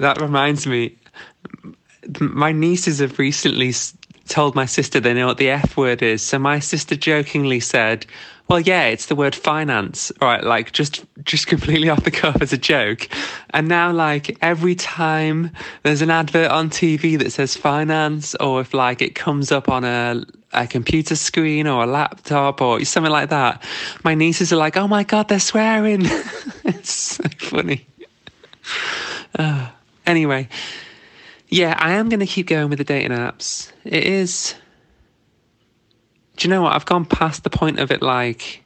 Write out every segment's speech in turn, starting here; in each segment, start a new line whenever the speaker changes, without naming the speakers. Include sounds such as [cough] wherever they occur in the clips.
That reminds me, my nieces have recently told my sister they know what the F word is. So my sister jokingly said, "Well, yeah, it's the word finance." Right, like just just [laughs] completely off the cuff as a joke. And now like every time there's an advert on TV that says finance or if like it comes up on a a computer screen or a laptop or something like that, my nieces are like, "Oh my god, they're swearing." [laughs] it's so funny. Uh, [sighs] anyway, yeah, I am going to keep going with the dating apps. It is. Do you know what? I've gone past the point of it like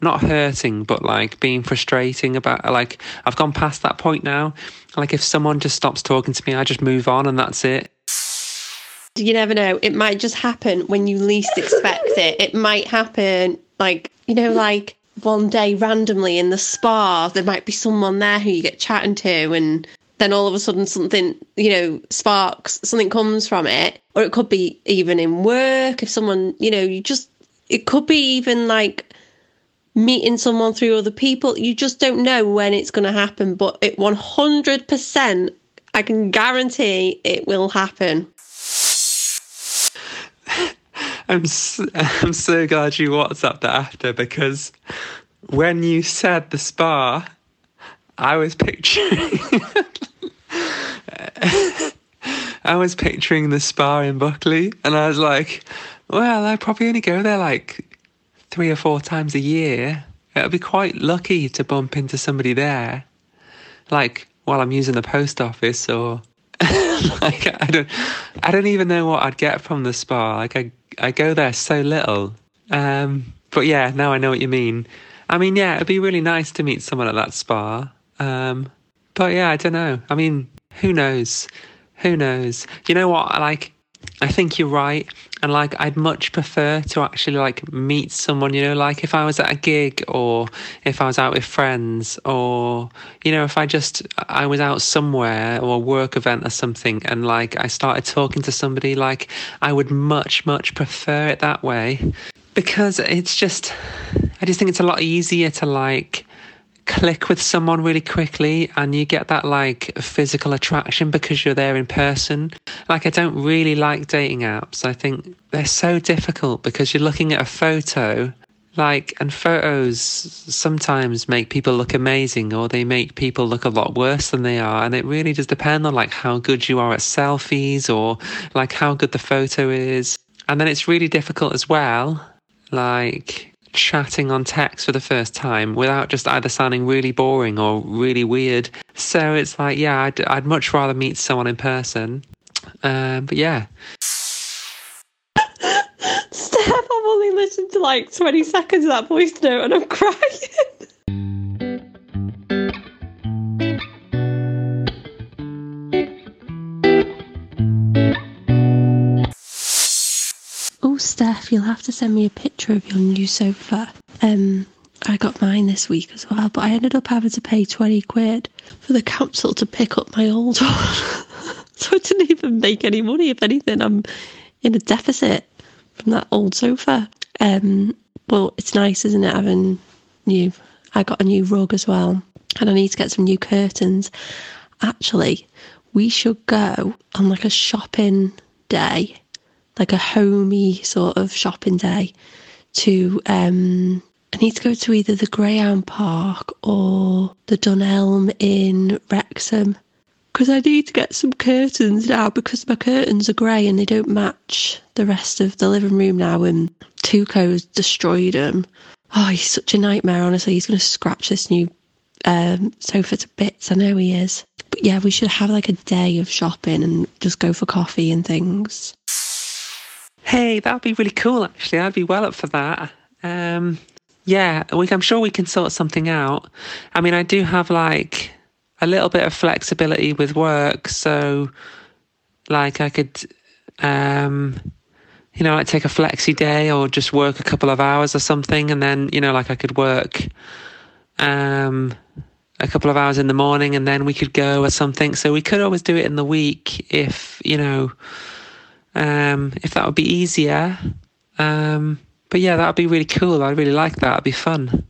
not hurting, but like being frustrating about like I've gone past that point now. Like if someone just stops talking to me, I just move on and that's it.
You never know. It might just happen when you least expect it. It might happen like, you know, like one day randomly in the spa, there might be someone there who you get chatting to and then all of a sudden something, you know, sparks, something comes from it. Or it could be even in work, if someone, you know, you just, it could be even like meeting someone through other people. You just don't know when it's going to happen, but it 100%, I can guarantee it will happen. [laughs]
I'm so, I'm so glad you WhatsApped that after because when you said the spa, I was picturing [laughs] I was picturing the spa in Buckley, and I was like, well, I probably only go there like three or four times a year. It'll be quite lucky to bump into somebody there, like while I'm using the post office or. [laughs] like I don't, I don't even know what I'd get from the spa. Like I, I go there so little. Um, but yeah, now I know what you mean. I mean, yeah, it'd be really nice to meet someone at that spa. Um, but yeah, I don't know. I mean, who knows? Who knows? You know what? Like, I think you're right. And like, I'd much prefer to actually like meet someone, you know, like if I was at a gig or if I was out with friends or, you know, if I just, I was out somewhere or a work event or something and like I started talking to somebody, like I would much, much prefer it that way because it's just, I just think it's a lot easier to like, click with someone really quickly and you get that like physical attraction because you're there in person. Like, I don't really like dating apps. I think they're so difficult because you're looking at a photo. Like, and photos sometimes make people look amazing or they make people look a lot worse than they are. And it really does depend on like how good you are at selfies or like how good the photo is. And then it's really difficult as well. Like, chatting on text for the first time without just either sounding really boring or really weird. So it's like, yeah, I'd, I'd much rather meet someone in person. Um, but yeah.
Steph, I've only listened to like 20 seconds of that voice note and I'm crying. [laughs] Steph, you'll have to send me a picture of your new sofa. Um, I got mine this week as well, but I ended up having to pay 20 quid for the council to pick up my old one. [laughs] so I didn't even make any money. If anything, I'm in a deficit from that old sofa. Um, well, it's nice, isn't it, having new. I got a new rug as well, and I need to get some new curtains. Actually, we should go on like a shopping day like a homey sort of shopping day to um I need to go to either the Greyhound Park or the Dunelm in Wrexham because I need to get some curtains now because my curtains are grey and they don't match the rest of the living room now and Tuco's destroyed them. Oh, he's such a nightmare, honestly. He's going to scratch this new um, sofa to bits. I know he is. But yeah, we should have like a day of shopping and just go for coffee and things.
Hey, that would be really cool, actually. I'd be well up for that. Um, yeah, we, I'm sure we can sort something out. I mean, I do have like a little bit of flexibility with work. So, like, I could, um, you know, like take a flexi day or just work a couple of hours or something. And then, you know, like I could work um, a couple of hours in the morning and then we could go or something. So we could always do it in the week if, you know, um, if that would be easier. Um, but yeah, that would be really cool. I'd really like that. It'd be fun.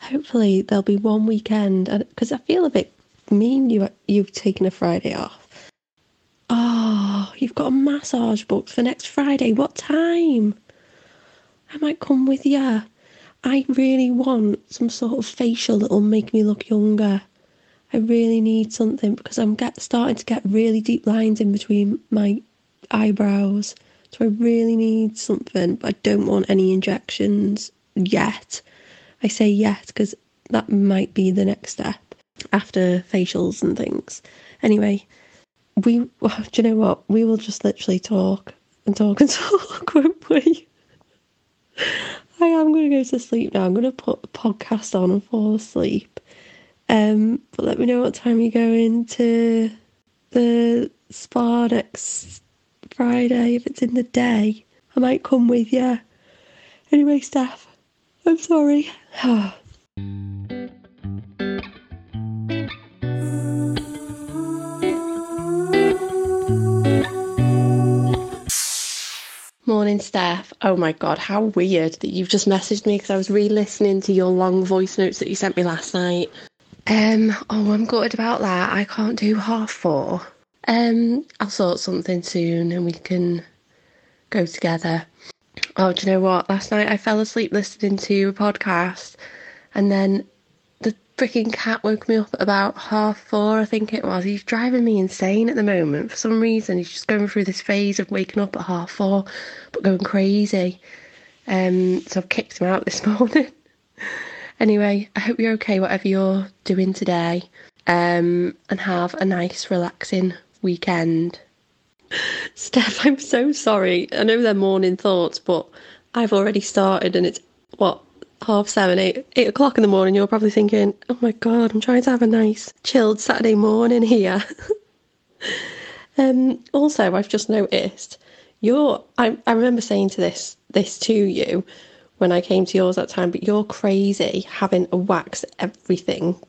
Hopefully, there'll be one weekend because I feel a bit mean you you've taken a Friday off? Oh, you've got a massage booked for next Friday. What time? I might come with you. I really want some sort of facial that'll make me look younger. I really need something because I'm get, starting to get really deep lines in between my eyebrows. So I really need something, but I don't want any injections yet. I say yet because that might be the next step after facials and things. Anyway, we [sighs] do you know what? We will just literally talk and talk and [laughs] talk, won't we? [laughs] I am going to go to sleep now. I'm going to put a podcast on and fall asleep. Um, but let me know what time you go into the spa next Friday. If it's in the day, I might come with you. Anyway, Steph, I'm sorry. [sighs] Morning, Steph. Oh my god, how weird that you've just messaged me because I was re-listening to your long voice notes that you sent me last night. Um, oh, I'm gutted about that. I can't do half four. Um, I'll sort something soon and we can go together. Oh, do you know what? Last night I fell asleep listening to a podcast and then the freaking cat woke me up at about half four, I think it was. He's driving me insane at the moment. For some reason, he's just going through this phase of waking up at half four but going crazy. Um, so I've kicked him out this [laughs] morning. Anyway, I hope you're okay, whatever you're doing today, um, and have a nice, relaxing weekend. [laughs] Steph, I'm so sorry. I know they're morning thoughts, but I've already started and it's what half seven, eight, eight o'clock in the morning. You're probably thinking, "Oh my god, I'm trying to have a nice, chilled Saturday morning here." [laughs] um, also, I've just noticed you're. I, I remember saying to this this to you when I came to yours that time, but you're crazy having a wax everything,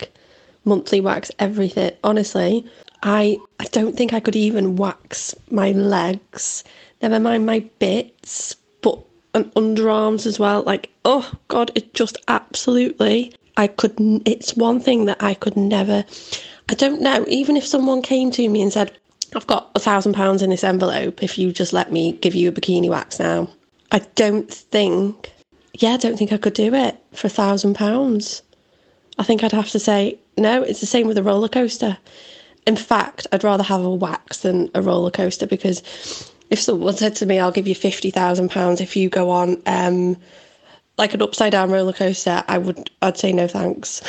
monthly wax everything. Honestly, I I don't think I could even wax my legs, never mind my bits, but and underarms as well. Like, oh god, it just absolutely. I could. It's one thing that I could never. I don't know. Even if someone came to me and said, "I've got a thousand pounds in this envelope. If you just let me give you a bikini wax now," I don't think yeah, I don't think I could do it for a thousand pounds. I think I'd have to say, no, it's the same with a roller coaster. In fact, I'd rather have a wax than a roller coaster because if someone said to me, I'll give you £50,000 if you go on um, like an upside down roller coaster, I would, I'd say no thanks.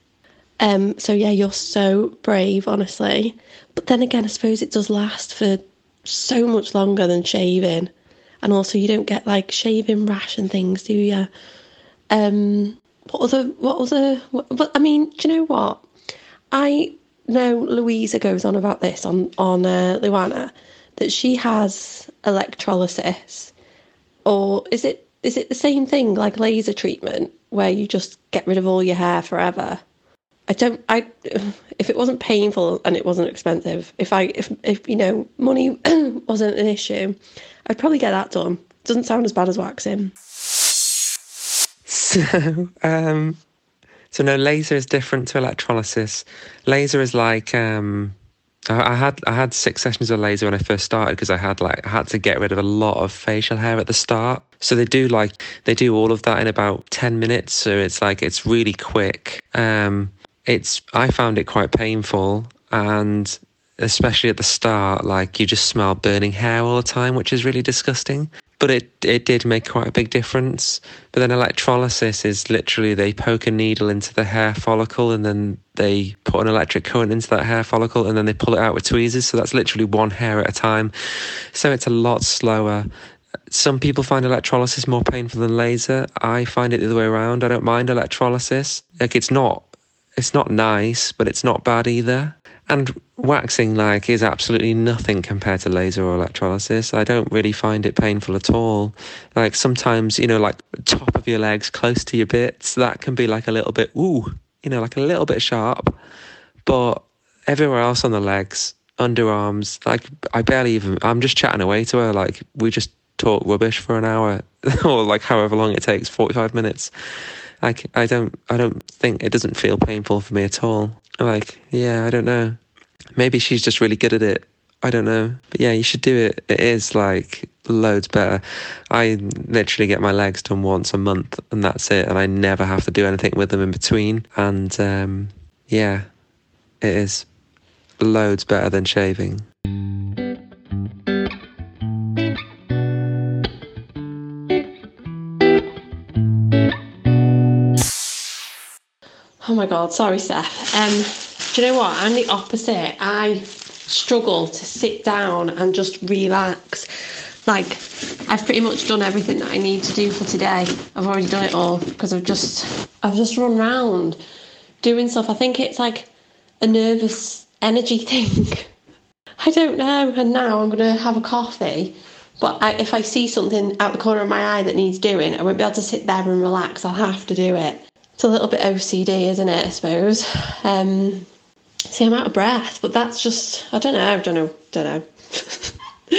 [laughs] um, so yeah, you're so brave, honestly. But then again, I suppose it does last for so much longer than shaving and also you don't get like shaving rash and things, do you? Um, what other, what other, what, but I mean, do you know what? I know Louisa goes on about this on on uh, Luana that she has electrolysis, or is it is it the same thing like laser treatment where you just get rid of all your hair forever? I don't. I [sighs] if it wasn't painful and it wasn't expensive, if I if if you know money [clears throat] wasn't an issue, I'd probably get that done. Doesn't sound as bad as waxing.
So, um, so no, laser is different to electrolysis. Laser is like um, I, had I had six sessions of laser when I first started because I had like I had to get rid of a lot of facial hair at the start. So they do like they do all of that in about ten minutes. So it's like it's really quick. Um, it's I found it quite painful and especially at the start, like you just smell burning hair all the time, which is really disgusting. But it, it did make quite a big difference. But then electrolysis is literally they poke a needle into the hair follicle and then they put an electric current into that hair follicle and then they pull it out with tweezers. So that's literally one hair at a time. So it's a lot slower. Some people find electrolysis more painful than laser. I find it the other way around. I don't mind electrolysis. Like it's not it's not nice, but it's not bad either. And waxing like is absolutely nothing compared to laser or electrolysis. I don't really find it painful at all. Like sometimes, you know, like top of your legs close to your bits, that can be like a little bit ooh, you know, like a little bit sharp. But everywhere else on the legs, underarms, like I barely even I'm just chatting away to her, like we just talk rubbish for an hour [laughs] or like however long it takes, forty five minutes I, I don't I don't think it doesn't feel painful for me at all. Like yeah, I don't know. Maybe she's just really good at it. I don't know. But yeah, you should do it. It is like loads better. I literally get my legs done once a month and that's it. And I never have to do anything with them in between. And um, yeah, it is loads better than shaving.
My god, sorry, Steph. Um, do you know what? I'm the opposite. I struggle to sit down and just relax. Like, I've pretty much done everything that I need to do for today. I've already done it all because I've just, I've just run round doing stuff. I think it's like a nervous energy [laughs] thing. I don't know. And now I'm gonna have a coffee. But I, if I see something out the corner of my eye that needs doing, I won't be able to sit there and relax. I'll have to do it. It's a little bit OCD, isn't it? I suppose. Um, see, I'm out of breath, but that's just I don't know. I don't know. Don't know. [laughs]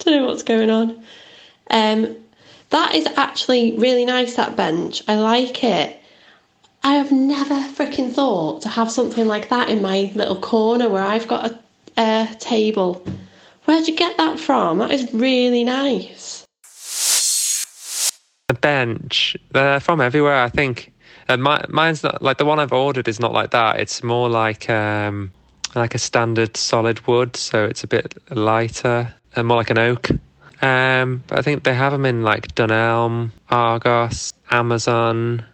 don't know what's going on. Um, that is actually really nice. That bench, I like it. I have never freaking thought to have something like that in my little corner where I've got a, a table. Where'd you get that from? That is really nice.
A bench. They're from everywhere, I think. And my, mine's not like the one I've ordered is not like that. It's more like um, like a standard solid wood, so it's a bit lighter and more like an oak. Um, but I think they have them in like Dunelm, Argos, Amazon,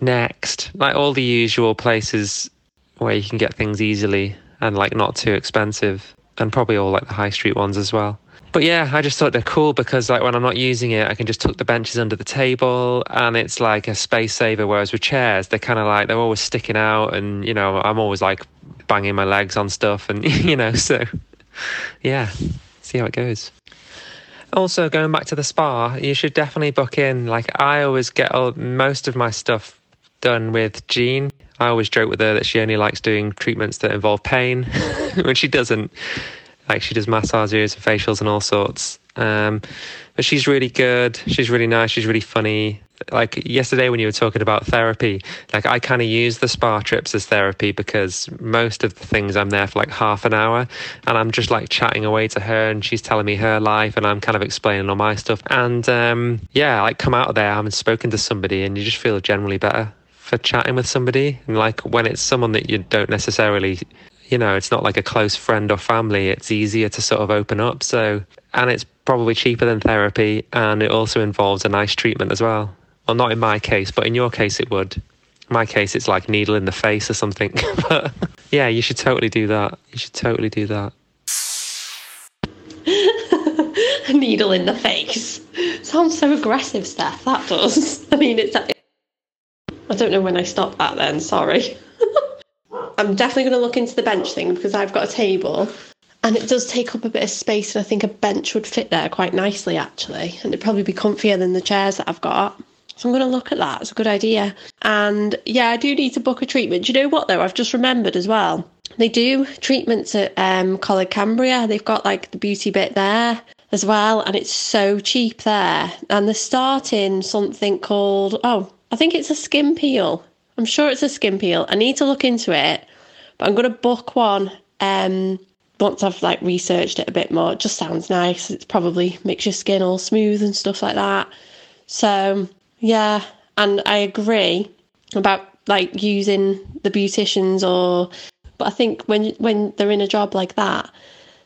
Next, like all the usual places where you can get things easily and like not too expensive, and probably all like the high street ones as well. But yeah, I just thought they're cool because like when I'm not using it, I can just tuck the benches under the table and it's like a space saver. Whereas with chairs, they're kind of like they're always sticking out, and you know I'm always like banging my legs on stuff, and [laughs] you know so yeah, see how it goes. Also, going back to the spa, you should definitely book in. Like I always get all, most of my stuff done with Jean. I always joke with her that she only likes doing treatments that involve pain, [laughs] when she doesn't. Like she does massages and facials and all sorts. Um, but she's really good. She's really nice. She's really funny. Like yesterday when you were talking about therapy, like I kind of use the spa trips as therapy because most of the things I'm there for like half an hour and I'm just like chatting away to her and she's telling me her life and I'm kind of explaining all my stuff. And um, yeah, like come out of there having spoken to somebody and you just feel generally better for chatting with somebody. And like when it's someone that you don't necessarily you know, it's not like a close friend or family. It's easier to sort of open up. So, and it's probably cheaper than therapy, and it also involves a nice treatment as well. Well, not in my case, but in your case, it would. In my case, it's like needle in the face or something. [laughs] but yeah, you should totally do that. You should totally do that. [laughs]
needle in the face. Sounds so aggressive, Steph. That does. [laughs] I mean, it's. I don't know when I stopped that then. Sorry. I'm definitely going to look into the bench thing because I've got a table and it does take up a bit of space. And I think a bench would fit there quite nicely, actually. And it'd probably be comfier than the chairs that I've got. So I'm going to look at that. It's a good idea. And yeah, I do need to book a treatment. Do you know what, though? I've just remembered as well. They do treatments at um, Coleg Cambria. They've got like the beauty bit there as well. And it's so cheap there. And they're starting something called, oh, I think it's a skin peel. I'm sure it's a skin peel. I need to look into it, but I'm going to book one um, once I've like researched it a bit more. It just sounds nice. It's probably makes your skin all smooth and stuff like that. So yeah, and I agree about like using the beauticians or, but I think when when they're in a job like that,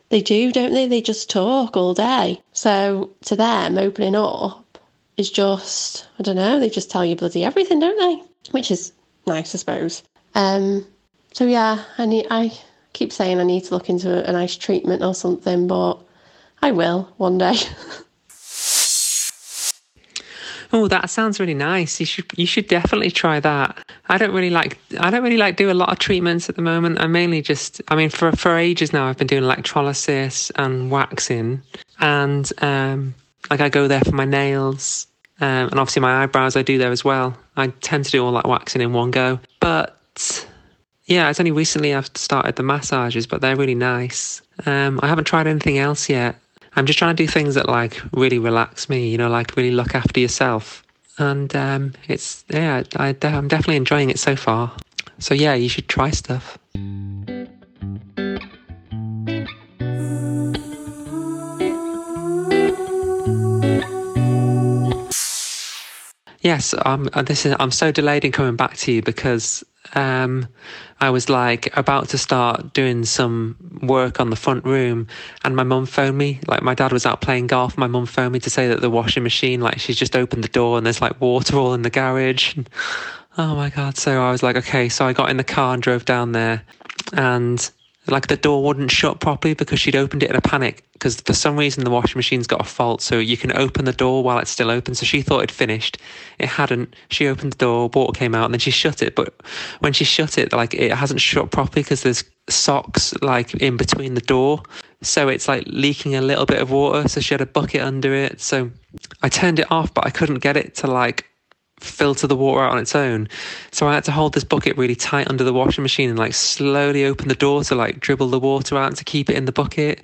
they do, don't they? They just talk all day. So to them, opening up is just I don't know. They just tell you bloody everything, don't they? Which is nice, I suppose. Um, so yeah, I need. I keep saying I need to look into a nice treatment or something, but I will one day. [laughs]
Oh, that sounds really nice. You should you should definitely try that. I don't really like I don't really like do a lot of treatments at the moment. I mainly just I mean for for ages now I've been doing electrolysis and waxing and um like I go there for my nails um, and obviously my eyebrows I do there as well. I tend to do all that waxing in one go. But yeah, it's only recently I've started the massages, but they're really nice. Um, I haven't tried anything else yet. I'm just trying to do things that like really relax me, you know, like really look after yourself. and um, it's yeah, I, I'm definitely enjoying it so far. So yeah, you should try stuff. Yes, I'm. Uh, this is. I'm so delayed in coming back to you because um, I was like about to start doing some work on the front room, and my mum phoned me. Like my dad was out playing golf. My mum phoned me to say that the washing machine, like she's just opened the door and there's like water all in the garage. [laughs] oh my god! So I was like, okay. So I got in the car and drove down there, and like the door wouldn't shut properly because she'd opened it in a panic because for some reason the washing machine's got a fault so you can open the door while it's still open. So she thought it'd finished. It hadn't. She opened the door water came out and then she shut it. But when she shut it like it hasn't shut properly because there's socks like in between the door. So it's like leaking a little bit of water. So she had a bucket under it. So i turned it off but i couldn't get it to like filter the water out on its own. So I had to hold this bucket really tight under the washing machine and like slowly open the door to like dribble the water out to keep it in the bucket.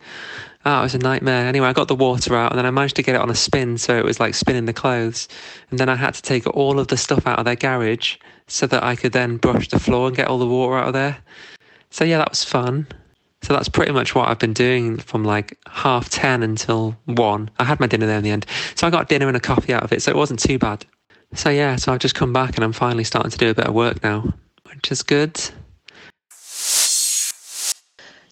Oh, it was a nightmare. Anyway, I got the water out and then I managed to get it on a spin so it was like spinning the clothes. And then I had to take all of the stuff out of their garage so that I could then brush the floor and get all the water out of there. So yeah, that was fun. So that's pretty much what I've been doing from like half 10 until 1. I had my dinner there in the end. So I got dinner and a coffee out of it, so it wasn't too bad. So yeah, so I've just come back and I'm finally starting to do a bit of work now, which is good.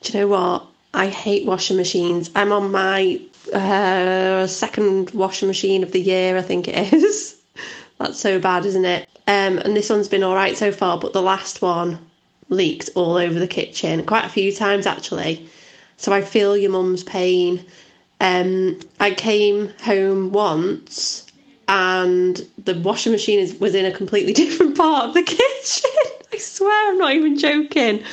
Do you know what? I hate washing machines. I'm on my uh, second washing machine of the year, I think it is. [laughs] That's so bad, isn't it? Um, and this one's been all right so far, but the last one leaked all over the kitchen quite a few times actually. So I feel your mum's pain. Um, I came home once and the washing machine is, was in a completely [laughs] different part of the kitchen. [laughs] I swear, I'm not even joking.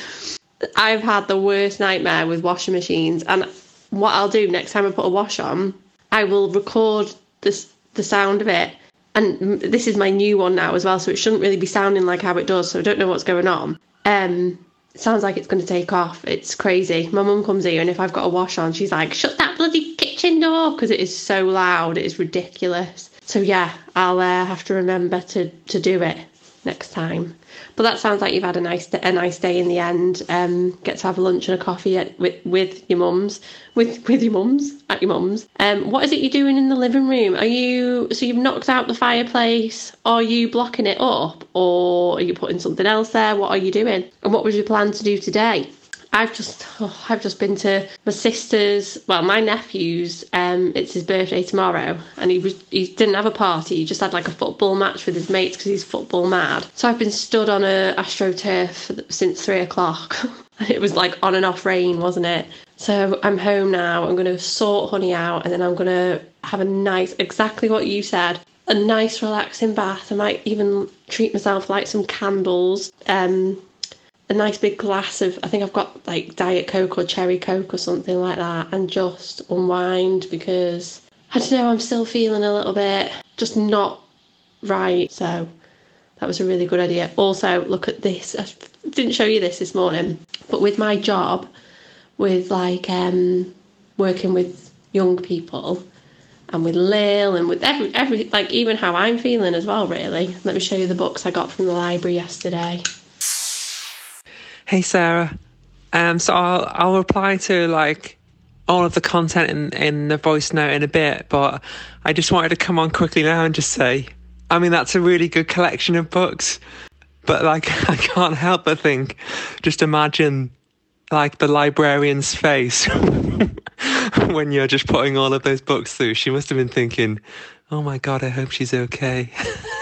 I've had the worst nightmare with washing machines, and what I'll do next time I put a wash on, I will record this the sound of it. And this is my new one now as well, so it shouldn't really be sounding like how it does. So I don't know what's going on. Um, sounds like it's going to take off. It's crazy. My mum comes here, and if I've got a wash on, she's like, "Shut that bloody kitchen door," because it is so loud. It is ridiculous. So yeah, I'll uh, have to remember to to do it next time. But that sounds like you've had a nice a nice day in the end. Um, get to have lunch and a coffee at, with with your mums, with with your mums at your mums. Um, what is it you're doing in the living room? Are you so you've knocked out the fireplace? Are you blocking it up, or are you putting something else there? What are you doing? And what was your plan to do today? I've just oh, I've just been to my sister's well my nephew's um it's his birthday tomorrow and he was he didn't have a party he just had like a football match with his mates because he's football mad. So I've been stood on a astroturf since three o'clock. [laughs] And it was like on and off rain wasn't it? So I'm home now I'm gonna sort honey out and then I'm gonna have a nice exactly what you said a nice relaxing bath. I might even treat myself like some candles um a nice big glass of I think I've got like diet coke or cherry coke or something like that and just unwind because I don't know I'm still feeling a little bit just not right. So that was a really good idea. Also look at this. I didn't show you this this morning but with my job with like um working with young people and with Lil and with every every like even how I'm feeling as well really. Let me show you the books I got from the library yesterday
Hey Sarah. Um, so I'll I'll reply to like all of the content in, in the voice note in a bit, but I just wanted to come on quickly now and just say, I mean that's a really good collection of books, but like [laughs] I can't help but think, just imagine like the librarian's face [laughs] when you're just putting all of those books through. She must have been thinking, "Oh my god, I hope she's okay." [laughs]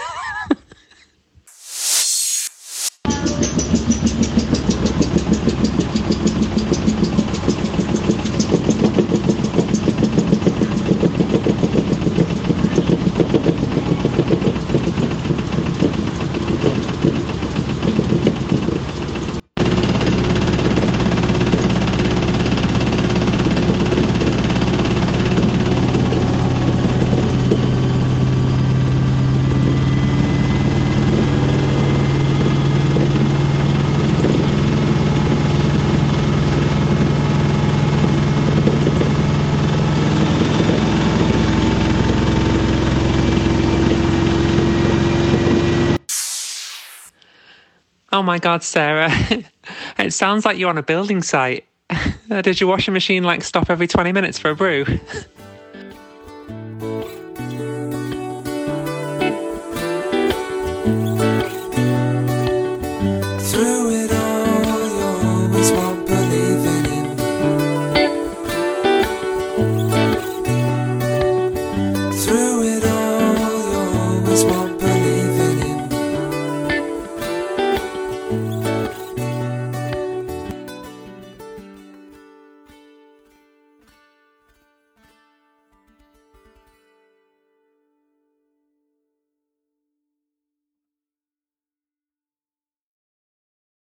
my God, Sarah. [laughs] it sounds like you're on a building site. [laughs] Did your washing machine like stop every 20 minutes for a brew? [laughs]